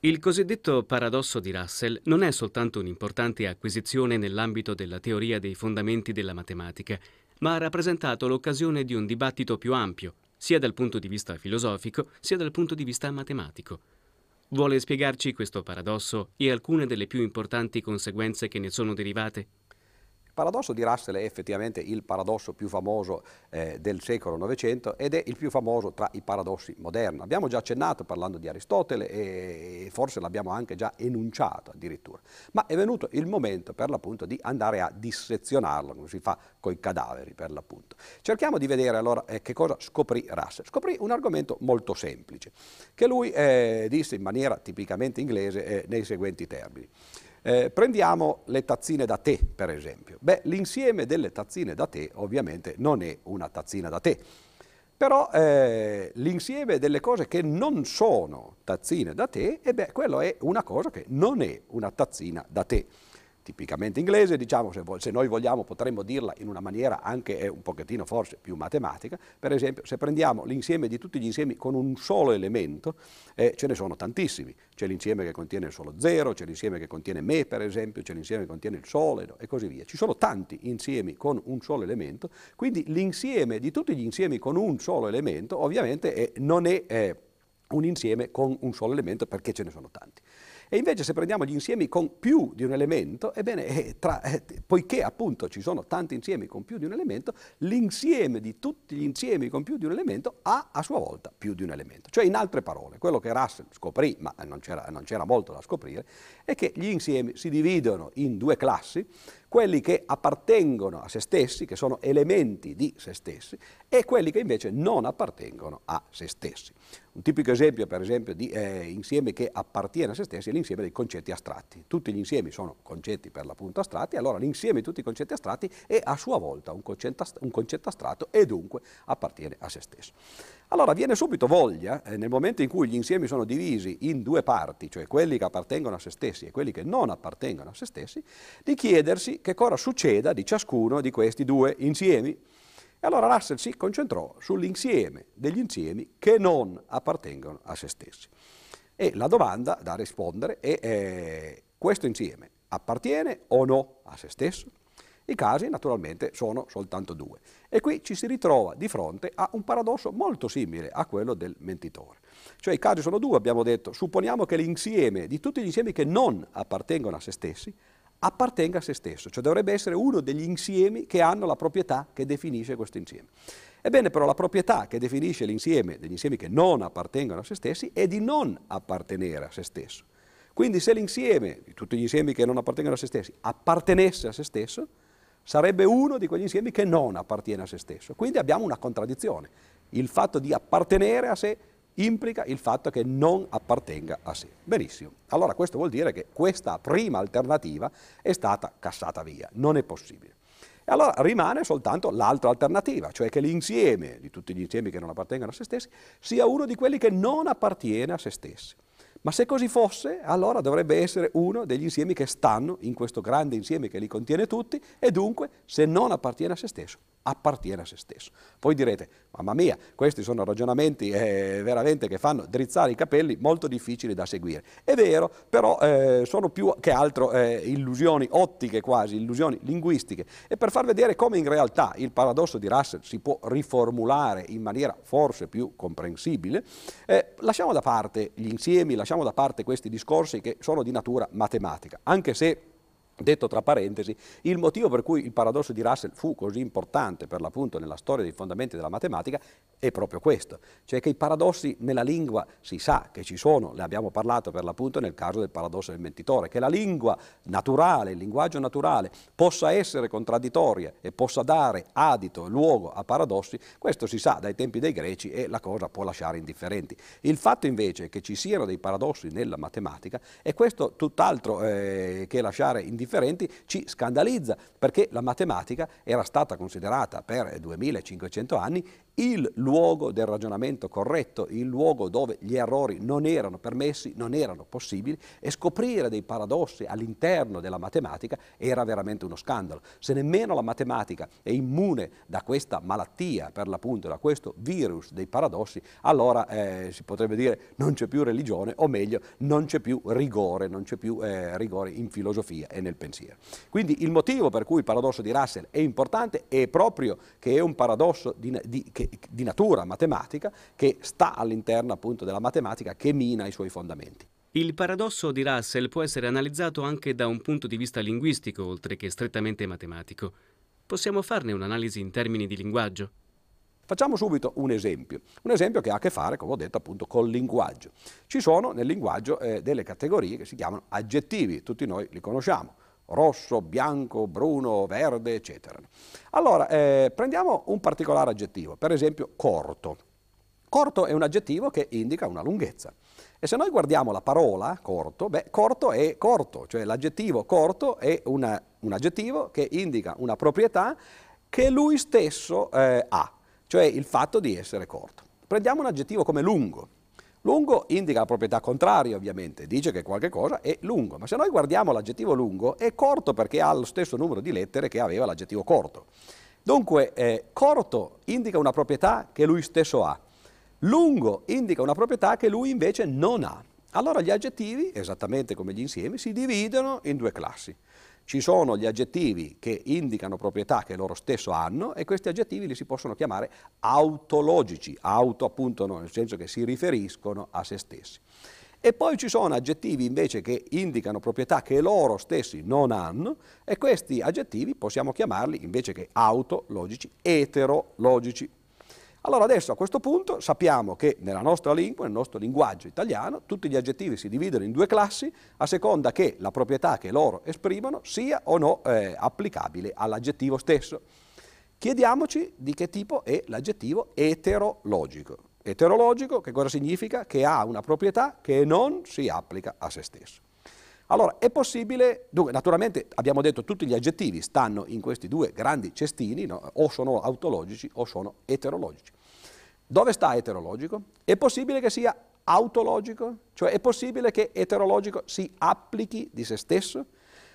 Il cosiddetto paradosso di Russell non è soltanto un'importante acquisizione nell'ambito della teoria dei fondamenti della matematica, ma ha rappresentato l'occasione di un dibattito più ampio, sia dal punto di vista filosofico, sia dal punto di vista matematico. Vuole spiegarci questo paradosso e alcune delle più importanti conseguenze che ne sono derivate? Paradosso di Russell è effettivamente il paradosso più famoso eh, del secolo Novecento ed è il più famoso tra i paradossi moderni. Abbiamo già accennato parlando di Aristotele e forse l'abbiamo anche già enunciato addirittura, ma è venuto il momento per l'appunto di andare a dissezionarlo, come si fa con i cadaveri per l'appunto. Cerchiamo di vedere allora eh, che cosa scoprì Russell. Scoprì un argomento molto semplice, che lui eh, disse in maniera tipicamente inglese eh, nei seguenti termini. Eh, prendiamo le tazzine da tè, per esempio. Beh, l'insieme delle tazzine da tè ovviamente non è una tazzina da tè, però eh, l'insieme delle cose che non sono tazzine da tè, e beh, quello è una cosa che non è una tazzina da tè tipicamente inglese, diciamo se, se, noi vogliamo potremmo dirla in una maniera anche eh, un pochettino forse più matematica, per esempio se prendiamo l'insieme di tutti gli insiemi con un solo elemento, eh, ce ne sono tantissimi, c'è l'insieme che contiene solo zero, c'è l'insieme che contiene me per esempio, c'è l'insieme che contiene il sole no? e così via, ci sono tanti insiemi con un solo elemento, quindi l'insieme di tutti gli insiemi con un solo elemento ovviamente è, non è eh, un insieme con un solo elemento perché ce ne sono tanti. E invece se prendiamo gli insiemi con più di un elemento, ebbene, eh, tra, eh, poiché appunto ci sono tanti insiemi con più di un elemento, l'insieme di tutti gli insiemi con più di un elemento ha a sua volta più di un elemento. Cioè in altre parole, quello che Russell scoprì, ma non c'era, non c'era molto da scoprire, è che gli insiemi si dividono in due classi, quelli che appartengono a se stessi, che sono elementi di se stessi, e quelli che invece non appartengono a se stessi. Un tipico esempio, per esempio, di eh, insieme che appartiene a se stessi è l'insieme dei concetti astratti. Tutti gli insiemi sono concetti per l'appunto astratti, allora l'insieme di tutti i concetti astratti è a sua volta un concetto, un concetto astratto e dunque appartiene a se stesso. Allora viene subito voglia, eh, nel momento in cui gli insiemi sono divisi in due parti, cioè quelli che appartengono a se stessi e quelli che non appartengono a se stessi, di chiedersi che cosa succeda di ciascuno di questi due insiemi. E allora Russell si concentrò sull'insieme degli insiemi che non appartengono a se stessi. E la domanda da rispondere è eh, questo insieme appartiene o no a se stesso? I casi naturalmente sono soltanto due. E qui ci si ritrova di fronte a un paradosso molto simile a quello del mentitore. Cioè i casi sono due, abbiamo detto, supponiamo che l'insieme di tutti gli insiemi che non appartengono a se stessi appartenga a se stesso, cioè dovrebbe essere uno degli insiemi che hanno la proprietà che definisce questo insieme. Ebbene però la proprietà che definisce l'insieme degli insiemi che non appartengono a se stessi è di non appartenere a se stesso. Quindi se l'insieme di tutti gli insiemi che non appartengono a se stessi appartenesse a se stesso, sarebbe uno di quegli insiemi che non appartiene a se stesso. Quindi abbiamo una contraddizione. Il fatto di appartenere a sé implica il fatto che non appartenga a sé. Benissimo. Allora questo vuol dire che questa prima alternativa è stata cassata via. Non è possibile. E allora rimane soltanto l'altra alternativa, cioè che l'insieme di tutti gli insiemi che non appartengono a se stessi sia uno di quelli che non appartiene a se stessi. Ma se così fosse, allora dovrebbe essere uno degli insiemi che stanno in questo grande insieme che li contiene tutti e dunque, se non appartiene a se stesso, appartiene a se stesso. Poi direte, mamma mia, questi sono ragionamenti eh, veramente che fanno drizzare i capelli molto difficili da seguire. È vero, però eh, sono più che altro eh, illusioni ottiche quasi, illusioni linguistiche. E per far vedere come in realtà il paradosso di Russell si può riformulare in maniera forse più comprensibile, eh, lasciamo da parte gli insiemi, lasciamo da parte questi discorsi che sono di natura matematica, anche se Detto tra parentesi, il motivo per cui il paradosso di Russell fu così importante per l'appunto nella storia dei fondamenti della matematica è proprio questo, cioè che i paradossi nella lingua si sa che ci sono, ne abbiamo parlato per l'appunto nel caso del paradosso del mentitore, che la lingua naturale, il linguaggio naturale possa essere contraddittoria e possa dare adito, luogo a paradossi, questo si sa dai tempi dei greci e la cosa può lasciare indifferenti. Il fatto invece che ci siano dei paradossi nella matematica è questo tutt'altro eh, che lasciare indifferenti differenti ci scandalizza perché la matematica era stata considerata per 2500 anni il luogo del ragionamento corretto, il luogo dove gli errori non erano permessi, non erano possibili e scoprire dei paradossi all'interno della matematica era veramente uno scandalo. Se nemmeno la matematica è immune da questa malattia, per l'appunto da questo virus dei paradossi, allora eh, si potrebbe dire non c'è più religione o meglio non c'è più rigore, non c'è più eh, rigore in filosofia e nel pensiero. Quindi il motivo per cui il paradosso di Russell è importante è proprio che è un paradosso di, di, che di natura matematica che sta all'interno appunto della matematica che mina i suoi fondamenti. Il paradosso di Russell può essere analizzato anche da un punto di vista linguistico, oltre che strettamente matematico. Possiamo farne un'analisi in termini di linguaggio? Facciamo subito un esempio, un esempio che ha a che fare, come ho detto, appunto col linguaggio. Ci sono nel linguaggio eh, delle categorie che si chiamano aggettivi, tutti noi li conosciamo rosso, bianco, bruno, verde, eccetera. Allora, eh, prendiamo un particolare aggettivo, per esempio corto. Corto è un aggettivo che indica una lunghezza. E se noi guardiamo la parola corto, beh, corto è corto, cioè l'aggettivo corto è una, un aggettivo che indica una proprietà che lui stesso eh, ha, cioè il fatto di essere corto. Prendiamo un aggettivo come lungo. Lungo indica la proprietà contraria ovviamente, dice che qualche cosa è lungo, ma se noi guardiamo l'aggettivo lungo è corto perché ha lo stesso numero di lettere che aveva l'aggettivo corto. Dunque eh, corto indica una proprietà che lui stesso ha, lungo indica una proprietà che lui invece non ha. Allora gli aggettivi, esattamente come gli insiemi, si dividono in due classi ci sono gli aggettivi che indicano proprietà che loro stesso hanno e questi aggettivi li si possono chiamare autologici, auto appunto no, nel senso che si riferiscono a se stessi. E poi ci sono aggettivi invece che indicano proprietà che loro stessi non hanno e questi aggettivi possiamo chiamarli invece che autologici, eterologici. Allora adesso a questo punto sappiamo che nella nostra lingua, nel nostro linguaggio italiano, tutti gli aggettivi si dividono in due classi a seconda che la proprietà che loro esprimono sia o no eh, applicabile all'aggettivo stesso. Chiediamoci di che tipo è l'aggettivo eterologico. Eterologico che cosa significa? Che ha una proprietà che non si applica a se stesso. Allora, è possibile, dunque, naturalmente abbiamo detto tutti gli aggettivi stanno in questi due grandi cestini, no? o sono autologici o sono eterologici. Dove sta eterologico? È possibile che sia autologico? Cioè è possibile che eterologico si applichi di se stesso?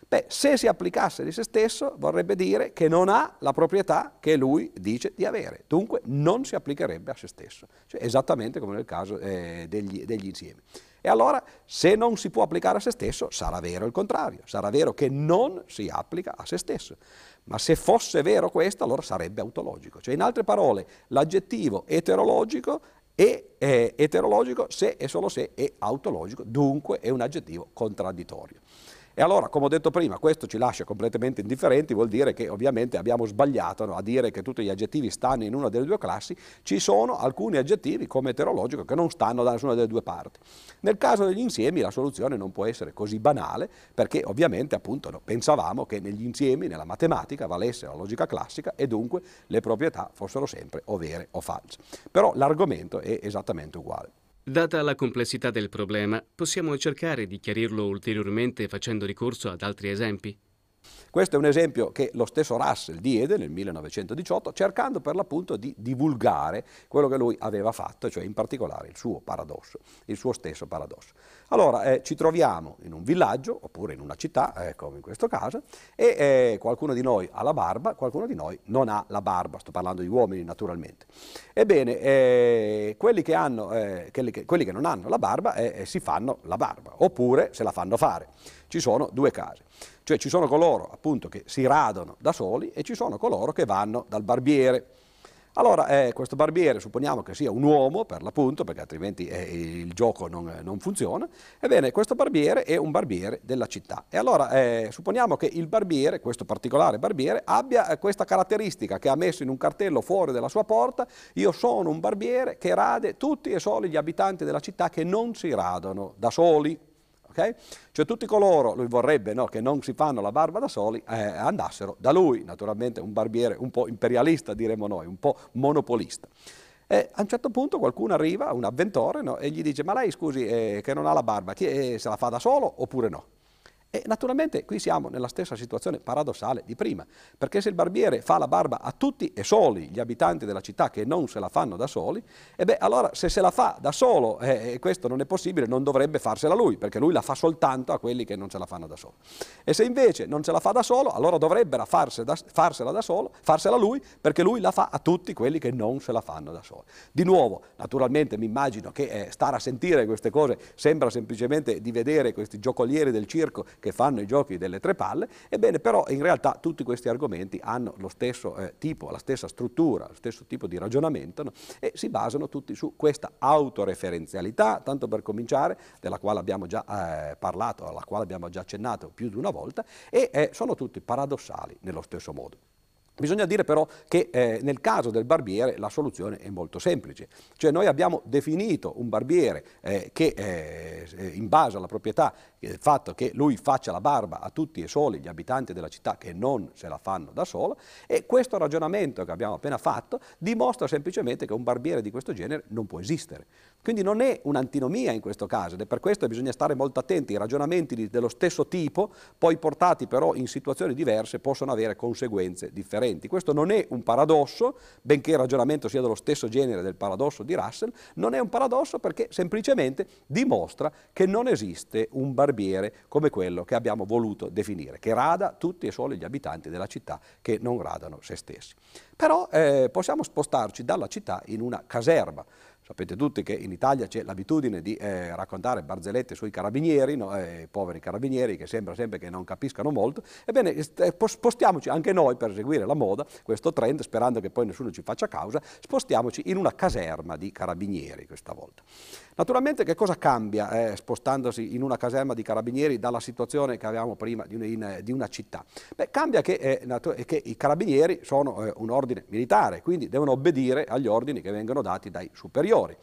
Beh, se si applicasse di se stesso vorrebbe dire che non ha la proprietà che lui dice di avere, dunque non si applicherebbe a se stesso, cioè esattamente come nel caso eh, degli, degli insiemi. E allora, se non si può applicare a se stesso, sarà vero il contrario, sarà vero che non si applica a se stesso. Ma se fosse vero questo, allora sarebbe autologico. Cioè, in altre parole, l'aggettivo eterologico è, è eterologico se e solo se è autologico, dunque è un aggettivo contraddittorio. E allora, come ho detto prima, questo ci lascia completamente indifferenti, vuol dire che ovviamente abbiamo sbagliato no, a dire che tutti gli aggettivi stanno in una delle due classi, ci sono alcuni aggettivi come eterologico che non stanno da nessuna delle due parti. Nel caso degli insiemi la soluzione non può essere così banale perché ovviamente appunto no, pensavamo che negli insiemi, nella matematica, valesse la logica classica e dunque le proprietà fossero sempre o vere o false. Però l'argomento è esattamente uguale. Data la complessità del problema, possiamo cercare di chiarirlo ulteriormente facendo ricorso ad altri esempi? Questo è un esempio che lo stesso Russell diede nel 1918 cercando per l'appunto di divulgare quello che lui aveva fatto, cioè in particolare il suo paradosso, il suo stesso paradosso. Allora eh, ci troviamo in un villaggio oppure in una città, eh, come in questo caso, e eh, qualcuno di noi ha la barba, qualcuno di noi non ha la barba, sto parlando di uomini naturalmente. Ebbene, eh, quelli che, hanno, eh, quelli, che, quelli, che, non hanno la barba eh, si fanno la barba, oppure se la fanno fare. Ci sono due casi. Cioè ci sono coloro appunto che si radono da soli e ci sono coloro che vanno dal barbiere. Allora, eh, questo barbiere supponiamo che sia un uomo, per l'appunto, perché altrimenti eh, il gioco non, non, funziona. Ebbene, questo barbiere è un barbiere della città. E allora eh, supponiamo che il barbiere, questo particolare barbiere, abbia eh, questa caratteristica che ha messo in un cartello fuori della sua porta, io sono un barbiere che rade tutti e soli gli abitanti della città che non si radono da soli. Okay? Cioè tutti coloro, lui vorrebbe no, che non si fanno la barba da soli, eh, andassero da lui, naturalmente un barbiere un po' imperialista diremmo noi, un po' monopolista. E a un certo punto qualcuno arriva, un avventore, no, e gli dice ma lei scusi eh, che non ha la barba, chi, eh, se la fa da solo oppure no? E naturalmente qui siamo nella stessa situazione paradossale di prima, perché se il barbiere fa la barba a tutti e soli gli abitanti della città che non se la fanno da soli, e beh allora se se la fa da solo eh, e questo non è possibile, non dovrebbe farsela lui, perché lui la fa soltanto a quelli che non se la fanno da solo. E se invece non se la fa da solo, allora dovrebbero farsela, farsela da solo, farsela lui, perché lui la fa a tutti quelli che non se la fanno da soli. Di nuovo, naturalmente mi immagino che eh, stare a sentire queste cose sembra semplicemente di vedere questi giocolieri del circo che fanno i giochi delle tre palle, ebbene però in realtà tutti questi argomenti hanno lo stesso eh, tipo, la stessa struttura, lo stesso tipo di ragionamento no? e si basano tutti su questa autoreferenzialità, tanto per cominciare, della quale abbiamo già eh, parlato, alla quale abbiamo già accennato più di una volta, e eh, sono tutti paradossali nello stesso modo. Bisogna dire però che eh, nel caso del barbiere la soluzione è molto semplice, cioè noi abbiamo definito un barbiere eh, che eh, in base alla proprietà del fatto che lui faccia la barba a tutti e soli gli abitanti della città che non se la fanno da solo e questo ragionamento che abbiamo appena fatto dimostra semplicemente che un barbiere di questo genere non può esistere. Quindi non è un'antinomia in questo caso ed è per questo che bisogna stare molto attenti, i ragionamenti dello stesso tipo, poi portati però in situazioni diverse, possono avere conseguenze differenti. Questo non è un paradosso, benché il ragionamento sia dello stesso genere del paradosso di Russell, non è un paradosso perché semplicemente dimostra che non esiste un barbiere come quello che abbiamo voluto definire, che rada tutti e solo gli abitanti della città che non radano se stessi. Però eh, possiamo spostarci dalla città in una caserma, Sapete tutti che in Italia c'è l'abitudine di eh, raccontare barzellette sui carabinieri, no? eh, poveri carabinieri che sembra sempre che non capiscano molto. Ebbene, eh, spostiamoci anche noi per seguire la moda, questo trend, sperando che poi nessuno ci faccia causa, spostiamoci in una caserma di carabinieri questa volta. Naturalmente che cosa cambia eh, spostandosi in una caserma di carabinieri dalla situazione che avevamo prima di una, in, di una città? Beh, cambia che, eh, che, i carabinieri sono eh, un ordine militare, quindi devono obbedire agli ordini che vengono dati dai superiori.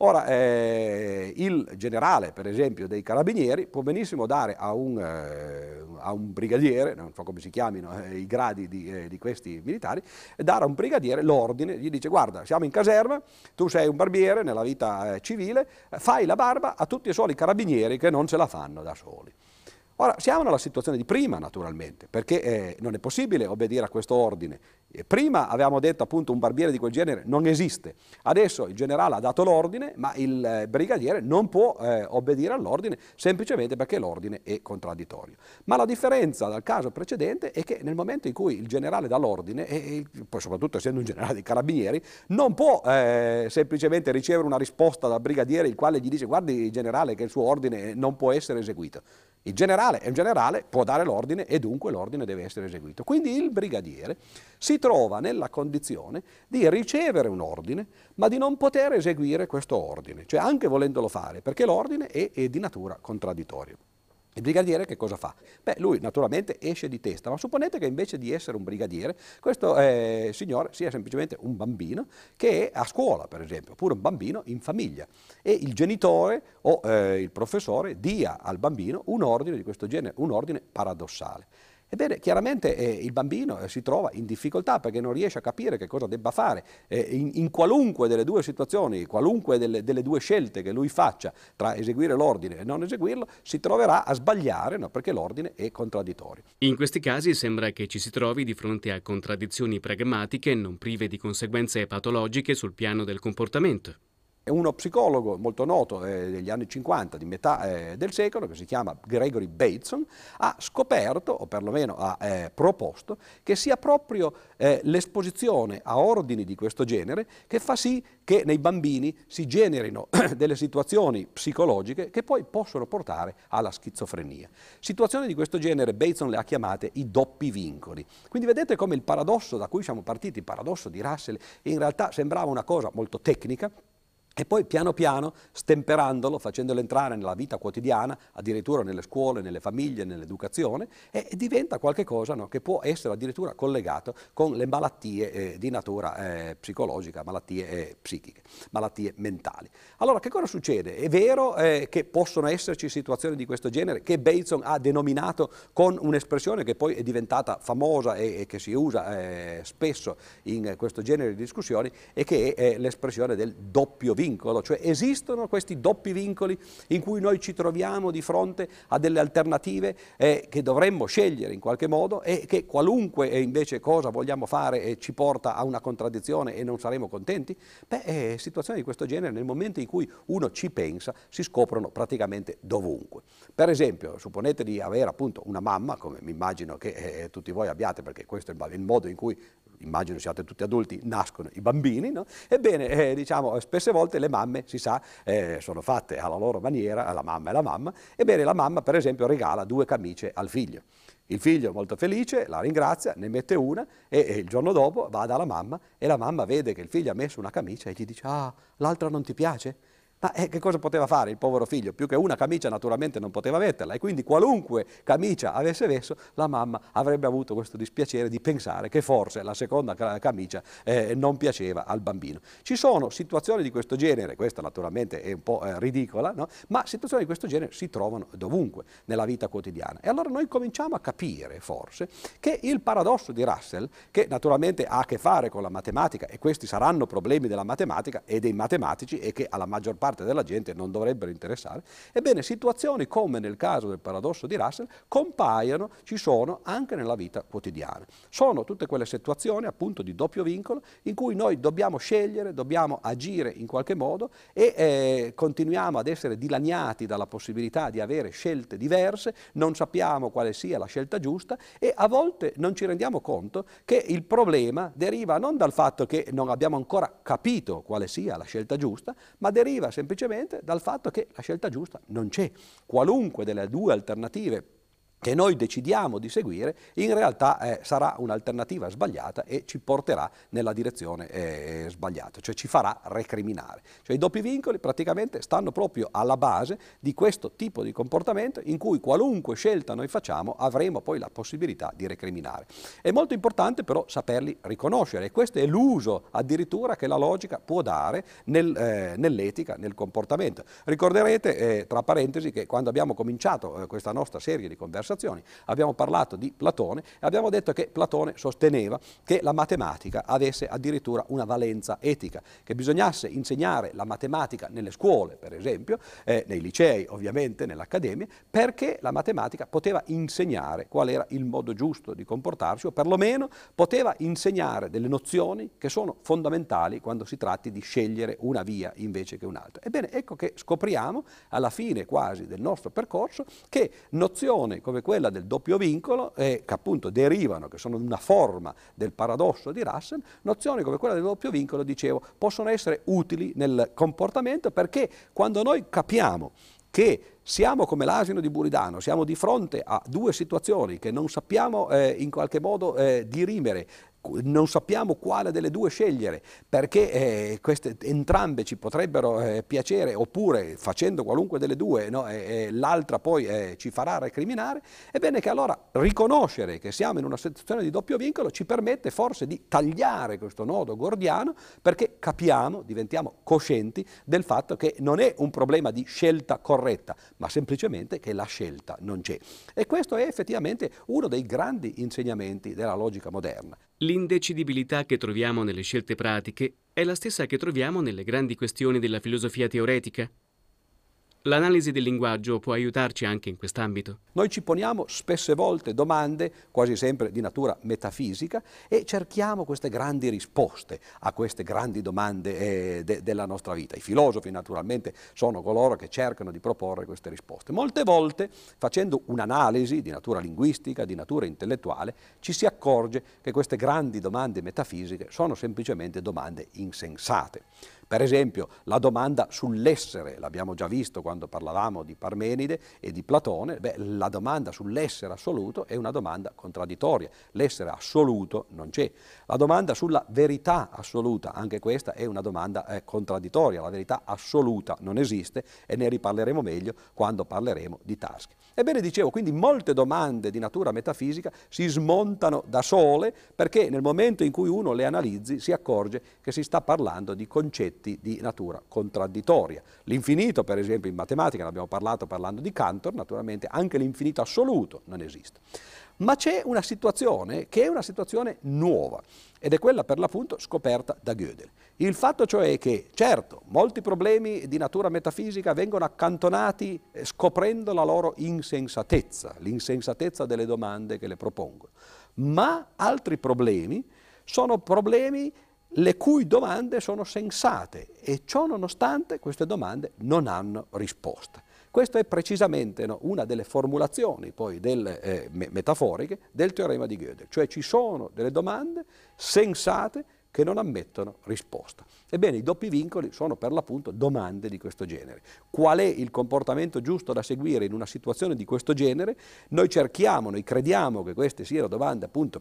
Ora, eh, il generale, per esempio, dei carabinieri può benissimo dare a un, eh, a un brigadiere, non so come si chiamino eh, i gradi di, eh, di, questi militari, dare a un brigadiere l'ordine, gli dice guarda, siamo in caserma, tu sei un barbiere nella vita eh, civile, fai la barba a tutti i soli carabinieri che non ce la fanno da soli. Ora, siamo nella situazione di prima, naturalmente, perché eh, non è possibile obbedire a questo ordine. E prima avevamo detto appunto un barbiere di quel genere non esiste. Adesso il generale ha dato l'ordine, ma il eh, brigadiere non può eh, obbedire all'ordine semplicemente perché l'ordine è contraddittorio. Ma la differenza dal caso precedente è che nel momento in cui il generale dà l'ordine, e, poi soprattutto essendo un generale di carabinieri, non può eh, semplicemente ricevere una risposta dal brigadiere il quale gli dice guardi generale che il suo ordine non può essere eseguito. Il generale è un generale, può dare l'ordine e dunque l'ordine deve essere eseguito. Quindi il brigadiere si trova nella condizione di ricevere un ordine, ma di non poter eseguire questo ordine, cioè anche volendolo fare, perché l'ordine è, è di natura contraddittoria. Il brigadiere che cosa fa? Beh, lui naturalmente esce di testa, ma supponete che invece di essere un brigadiere, questo eh, signore sia semplicemente un bambino che è a scuola, per esempio, oppure un bambino in famiglia e il genitore o eh, il professore dia al bambino un ordine di questo genere, un ordine paradossale. Ebbene, chiaramente eh, il bambino eh, si trova in difficoltà perché non riesce a capire che cosa debba fare. Eh, in, in, qualunque delle due situazioni, qualunque delle, delle, due scelte che lui faccia tra eseguire l'ordine e non eseguirlo, si troverà a sbagliare no? perché l'ordine è contraddittorio. In questi casi sembra che ci si trovi di fronte a contraddizioni pragmatiche non prive di conseguenze patologiche sul piano del comportamento uno psicologo molto noto eh, degli anni 50, di metà eh, del secolo, che si chiama Gregory Bateson, ha scoperto, o perlomeno ha eh, proposto, che sia proprio eh, l'esposizione a ordini di questo genere che fa sì che nei bambini si generino delle situazioni psicologiche che poi possono portare alla schizofrenia. Situazioni di questo genere Bateson le ha chiamate i doppi vincoli. Quindi vedete come il paradosso da cui siamo partiti, il paradosso di Russell, in realtà sembrava una cosa molto tecnica, e poi piano piano, stemperandolo, facendolo entrare nella vita quotidiana, addirittura nelle scuole, nelle famiglie, nell'educazione, e diventa qualcosa no, che può essere addirittura collegato con le malattie eh, di natura eh, psicologica, malattie eh, psichiche, malattie mentali. Allora, che cosa succede? È vero eh, che possono esserci situazioni di questo genere che Bateson ha denominato con un'espressione che poi è diventata famosa e, e che si usa eh, spesso in questo genere di discussioni, e che è l'espressione del doppio vincolo vincolo, cioè esistono questi doppi vincoli in cui noi ci troviamo di fronte a delle alternative eh, che dovremmo scegliere in qualche modo e che qualunque eh, invece cosa vogliamo fare eh, ci porta a una contraddizione e non saremo contenti? Beh, eh, situazioni di questo genere nel momento in cui uno ci pensa si scoprono praticamente dovunque. Per esempio, supponete di avere appunto una mamma, come mi immagino che eh, tutti voi abbiate, perché questo è il modo in cui immagino siate tutti adulti, nascono i bambini, no? ebbene, diciamo, spesse volte le mamme, si sa, eh, sono fatte alla loro maniera, la mamma e la mamma, ebbene la mamma per esempio regala due camicie al figlio. Il figlio molto felice la ringrazia, ne mette una e, e, il giorno dopo va dalla mamma e la mamma vede che il figlio ha messo una camicia e gli dice ah, l'altra non ti piace? Ma eh, che cosa poteva fare il povero figlio? Più che una camicia naturalmente non poteva metterla e quindi qualunque camicia avesse messo la mamma avrebbe avuto questo dispiacere di pensare che forse la seconda camicia eh, non piaceva al bambino. Ci sono situazioni di questo genere, questa naturalmente è un po' eh, ridicola, no? ma situazioni di questo genere si trovano dovunque nella vita quotidiana. E allora noi cominciamo a capire forse che il paradosso di Russell, che naturalmente ha a che fare con la matematica e questi saranno problemi della matematica e dei matematici e che alla maggior parte parte della gente non dovrebbero interessare, ebbene situazioni come nel caso del paradosso di Russell compaiono, ci sono anche nella vita quotidiana. Sono tutte quelle situazioni appunto di doppio vincolo in cui noi dobbiamo scegliere, dobbiamo agire in qualche modo e eh, continuiamo ad essere dilaniati dalla possibilità di avere scelte diverse, non sappiamo quale sia la scelta giusta e a volte non ci rendiamo conto che il problema deriva non dal fatto che non abbiamo ancora capito quale sia la scelta giusta, ma deriva semplicemente dal fatto che la scelta giusta non c'è. Qualunque delle due alternative che noi decidiamo di seguire, in realtà eh, sarà un'alternativa sbagliata e ci porterà nella direzione eh, sbagliata, cioè ci farà recriminare. Cioè i doppi vincoli praticamente stanno proprio alla base di questo tipo di comportamento in cui qualunque scelta noi facciamo avremo poi la possibilità di recriminare. È molto importante però saperli riconoscere e questo è l'uso addirittura che la logica può dare nel, eh, nell'etica, nel comportamento. Ricorderete, eh, tra parentesi, che quando abbiamo cominciato eh, questa nostra serie di conversazioni, conversazioni abbiamo parlato di Platone e abbiamo detto che Platone sosteneva che la matematica avesse addirittura una valenza etica, che bisognasse insegnare la matematica nelle scuole, per esempio, eh, nei licei ovviamente, nell'accademia, perché la matematica poteva insegnare qual era il modo giusto di comportarsi o perlomeno poteva insegnare delle nozioni che sono fondamentali quando si tratti di scegliere una via invece che un'altra. Ebbene, ecco che scopriamo alla fine quasi del nostro percorso che nozioni come come quella del doppio vincolo, eh, che appunto derivano, che sono una forma del paradosso di Russell, nozioni come quella del doppio vincolo, dicevo, possono essere utili nel comportamento perché quando noi capiamo che siamo come l'asino di Buridano, siamo di fronte a due situazioni che non sappiamo eh, in qualche modo eh, dirimere, non sappiamo quale delle due scegliere perché eh, queste, entrambe ci potrebbero eh, piacere oppure facendo qualunque delle due no, eh, l'altra poi eh, ci farà recriminare, è bene che allora riconoscere che siamo in una situazione di doppio vincolo ci permette forse di tagliare questo nodo gordiano perché capiamo, diventiamo coscienti del fatto che non è un problema di scelta corretta, ma semplicemente che la scelta non c'è. E questo è effettivamente uno dei grandi insegnamenti della logica moderna. L'indecidibilità che troviamo nelle scelte pratiche è la stessa che troviamo nelle grandi questioni della filosofia teoretica. L'analisi del linguaggio può aiutarci anche in quest'ambito. Noi ci poniamo spesse volte domande, quasi sempre di natura metafisica, e cerchiamo queste grandi risposte a queste grandi domande eh, de- della nostra vita. I filosofi naturalmente sono coloro che cercano di proporre queste risposte. Molte volte, facendo un'analisi di natura linguistica, di natura intellettuale, ci si accorge che queste grandi domande metafisiche sono semplicemente domande insensate. Per esempio la domanda sull'essere, l'abbiamo già visto quando parlavamo di Parmenide e di Platone, beh, la domanda sull'essere assoluto è una domanda contraddittoria, l'essere assoluto non c'è. La domanda sulla verità assoluta, anche questa è una domanda eh, contraddittoria, la verità assoluta non esiste e ne riparleremo meglio quando parleremo di Tarski. Ebbene dicevo, quindi molte domande di natura metafisica si smontano da sole perché nel momento in cui uno le analizzi si accorge che si sta parlando di concetti oggetti di natura contraddittoria. L'infinito, per esempio, in matematica, ne abbiamo parlato parlando di Cantor, naturalmente anche l'infinito assoluto non esiste. Ma c'è una situazione che è una situazione nuova ed è quella per l'appunto scoperta da Gödel. Il fatto cioè che, certo, molti problemi di natura metafisica vengono accantonati eh, scoprendo la loro insensatezza, l'insensatezza delle domande che le propongono, ma altri problemi sono problemi le cui domande sono sensate e ciò nonostante queste domande non hanno risposta. Questa è precisamente no, una delle formulazioni poi del, eh, metaforiche del teorema di Gödel, cioè ci sono delle domande sensate che non ammettono risposta. Ebbene, i doppi vincoli sono per l'appunto domande di questo genere. Qual è il comportamento giusto da seguire in una situazione di questo genere? Noi cerchiamo, noi crediamo che queste siano domande appunto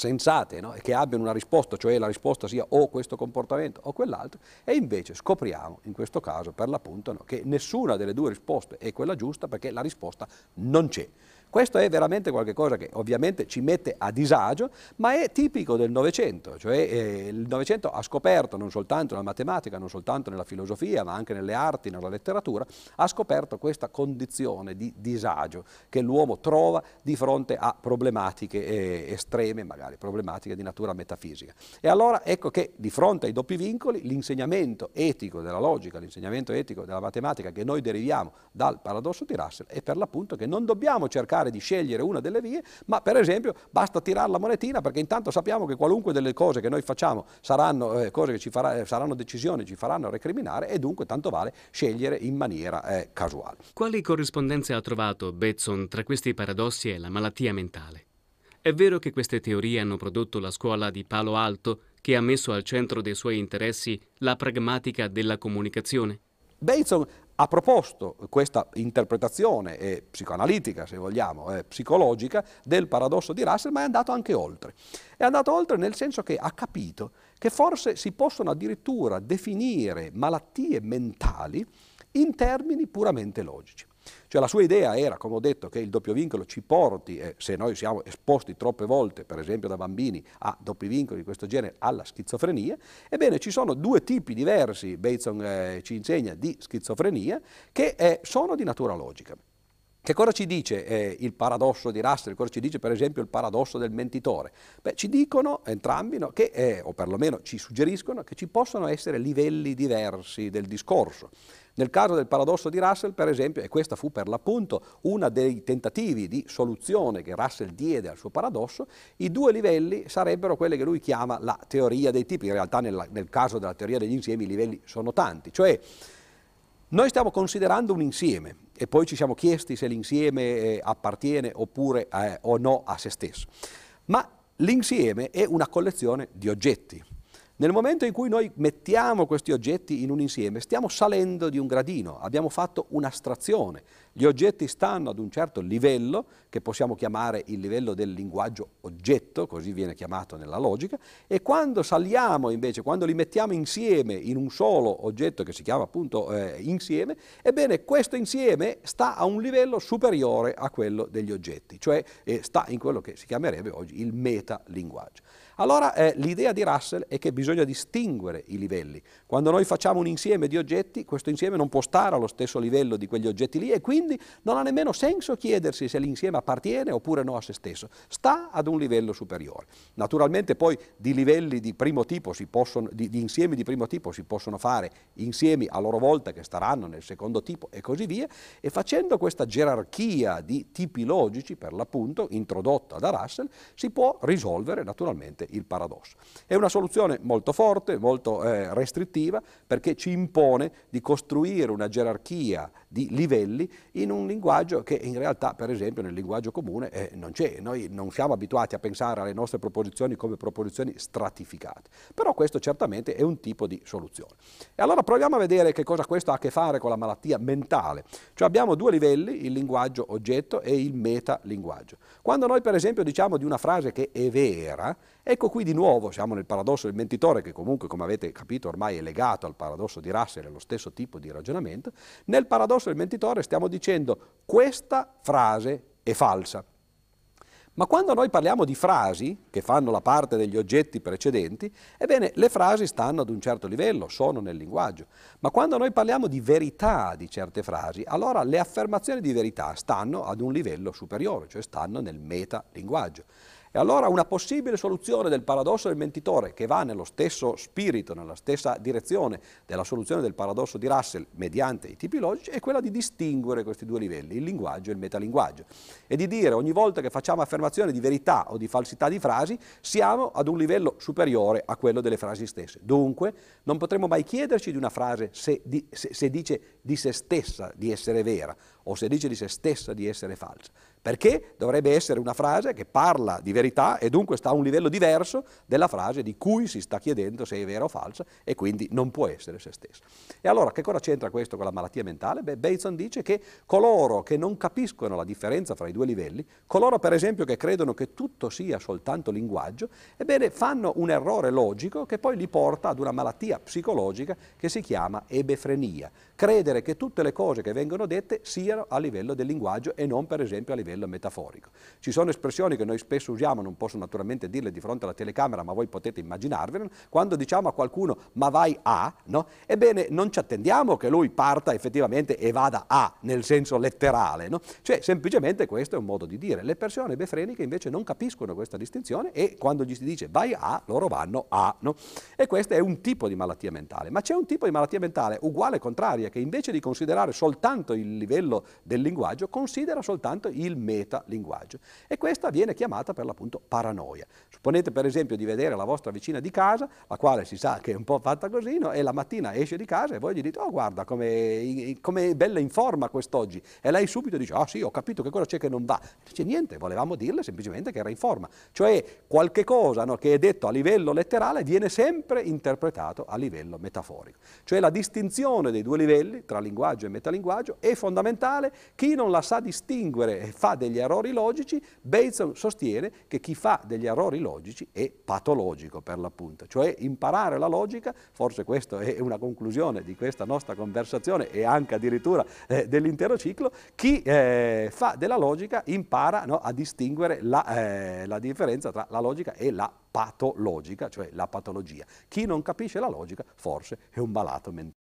sensate no? e che abbiano una risposta, cioè la risposta sia o questo comportamento o quell'altro, e invece scopriamo in questo caso per l'appunto no, che nessuna delle due risposte è quella giusta perché la risposta non c'è. Questo è veramente qualcosa che ovviamente ci mette a disagio, ma è tipico del Novecento, cioè eh, il Novecento ha scoperto non soltanto nella matematica, non soltanto nella filosofia, ma anche nelle arti, nella letteratura, ha scoperto questa condizione di disagio che l'uomo trova di fronte a problematiche eh, estreme, magari problematiche di natura metafisica. E allora ecco che di fronte ai doppi vincoli l'insegnamento etico della logica, l'insegnamento etico della matematica che noi deriviamo dal paradosso di Russell è per l'appunto che non dobbiamo cercare cercare di scegliere una delle vie, ma per esempio basta tirare la monetina perché intanto sappiamo che qualunque delle cose che noi facciamo saranno eh, cose che ci farà, eh, saranno decisioni, ci faranno recriminare e dunque tanto vale scegliere in maniera eh, casuale. Quali corrispondenze ha trovato Betson tra questi paradossi e la malattia mentale? È vero che queste teorie hanno prodotto la scuola di Palo Alto, che ha messo al centro dei suoi interessi la pragmatica della comunicazione? Bateson ha proposto questa interpretazione eh, psicoanalitica, se vogliamo, eh, psicologica del paradosso di Russell, ma è andato anche oltre. È andato oltre nel senso che ha capito che forse si possono addirittura definire malattie mentali in termini puramente logici. Cioè la sua idea era, come ho detto, che il doppio vincolo ci porti, eh, se noi siamo esposti troppe volte, per esempio da bambini, a doppi vincoli di questo genere, alla schizofrenia. Ebbene, ci sono due tipi diversi, Bateson eh, ci insegna, di schizofrenia, che eh, sono di natura logica. Che cosa ci dice eh, il paradosso di Russell? Cosa ci dice per esempio il paradosso del mentitore? Beh, ci dicono entrambi, no, che, eh, o perlomeno ci suggeriscono, che ci possono essere livelli diversi del discorso. Nel caso del paradosso di Russell, per esempio, e questa fu per l'appunto uno dei tentativi di soluzione che Russell diede al suo paradosso, i due livelli sarebbero quelli che lui chiama la teoria dei tipi. In realtà nel, nel caso della teoria degli insiemi i livelli sono tanti. Cioè, noi stiamo considerando un insieme e poi ci siamo chiesti se l'insieme eh, appartiene oppure eh, o no a se stesso. Ma l'insieme è una collezione di oggetti. Nel momento in cui noi mettiamo questi oggetti in un insieme, stiamo salendo di un gradino, abbiamo fatto un'astrazione. Gli oggetti stanno ad un certo livello, che possiamo chiamare il livello del linguaggio oggetto, così viene chiamato nella logica, e quando saliamo invece, quando li mettiamo insieme in un solo oggetto che si chiama appunto eh, insieme, ebbene questo insieme sta a un livello superiore a quello degli oggetti, cioè eh, sta in quello che si chiamerebbe oggi il metalinguaggio. Allora eh, l'idea di Russell è che bisogna distinguere i livelli. Quando noi facciamo un insieme di oggetti, questo insieme non può stare allo stesso livello di quegli oggetti lì e quindi non ha nemmeno senso chiedersi se l'insieme appartiene oppure no a se stesso. Sta ad un livello superiore. Naturalmente poi di livelli di primo tipo, possono, di, di insiemi di primo tipo si possono fare insiemi a loro volta che staranno nel secondo tipo e così via e facendo questa gerarchia di tipi logici per l'appunto introdotta da Russell si può risolvere naturalmente il paradosso. È una soluzione molto forte, molto eh, restrittiva, perché ci impone di costruire una gerarchia di livelli in un linguaggio che in realtà, per esempio, nel linguaggio comune eh, non c'è. Noi non siamo abituati a pensare alle nostre proposizioni come proposizioni stratificate, però questo certamente è un tipo di soluzione. E allora proviamo a vedere che cosa questo ha a che fare con la malattia mentale. Cioè abbiamo due livelli, il linguaggio oggetto e il metalinguaggio. Quando noi per esempio diciamo di una frase che è vera, ecco qui di nuovo siamo nel paradosso del mentitore che comunque come avete capito ormai è legato al paradosso di Russell, è lo stesso tipo di ragionamento. Nel paradosso del mentitore stiamo dicendo questa frase è falsa. Ma quando noi parliamo di frasi, che fanno la parte degli oggetti precedenti, ebbene, le frasi stanno ad un certo livello, sono nel linguaggio. Ma quando noi parliamo di verità di certe frasi, allora le affermazioni di verità stanno ad un livello superiore, cioè stanno nel metalinguaggio. E allora una possibile soluzione del paradosso del mentitore che va nello stesso spirito, nella stessa direzione della soluzione del paradosso di Russell mediante i tipi logici è quella di distinguere questi due livelli, il linguaggio e il metalinguaggio, e di dire ogni volta che facciamo affermazioni di verità o di falsità di frasi siamo ad un livello superiore a quello delle frasi stesse. Dunque non potremo mai chiederci di una frase se, di, se, se dice di se stessa di essere vera o se dice di se stessa di essere falsa perché dovrebbe essere una frase che parla di verità e dunque sta a un livello diverso della frase di cui si sta chiedendo se è vera o falsa e quindi non può essere se stessa. E allora che cosa c'entra questo con la malattia mentale? Beh, Bateson dice che coloro che non capiscono la differenza fra i due livelli, coloro per esempio che credono che tutto sia soltanto linguaggio, ebbene fanno un errore logico che poi li porta ad una malattia psicologica che si chiama ebefrenia, credere che tutte le cose che vengono dette siano a livello del linguaggio e non per esempio a livello metaforico. Ci sono espressioni che noi spesso usiamo, non posso naturalmente dirle di fronte alla telecamera, ma voi potete immaginarvelo, quando diciamo a qualcuno ma vai a, no? ebbene non ci attendiamo che lui parta effettivamente e vada a, nel senso letterale, no? cioè semplicemente questo è un modo di dire. Le persone befreniche invece non capiscono questa distinzione e quando gli si dice vai a, loro vanno a. No? E questo è un tipo di malattia mentale, ma c'è un tipo di malattia mentale uguale e contraria che invece di considerare soltanto il livello del linguaggio, considera soltanto il metalinguaggio. E questa viene chiamata per l'appunto paranoia. Supponete per esempio di vedere la vostra vicina di casa, la quale si sa che è un po' fatta così, no? e la mattina esce di casa e voi gli dite, oh guarda come è bella in forma quest'oggi. E lei subito dice, ah oh, sì, ho capito che cosa c'è che non va. Dice niente, volevamo dirle semplicemente che era in forma. Cioè qualche cosa no, che è detto a livello letterale viene sempre interpretato a livello metaforico. Cioè la distinzione dei due livelli, tra linguaggio e metalinguaggio, è fondamentale. Chi non la sa distinguere e fa degli errori logici, Bateson sostiene che chi fa degli errori logici è patologico per l'appunto, cioè imparare la logica, forse questa è una conclusione di questa nostra conversazione e anche addirittura eh, dell'intero ciclo, chi eh, fa della logica impara no, a distinguere la, eh, la differenza tra la logica e la patologica, cioè la patologia. Chi non capisce la logica forse è un malato mentale.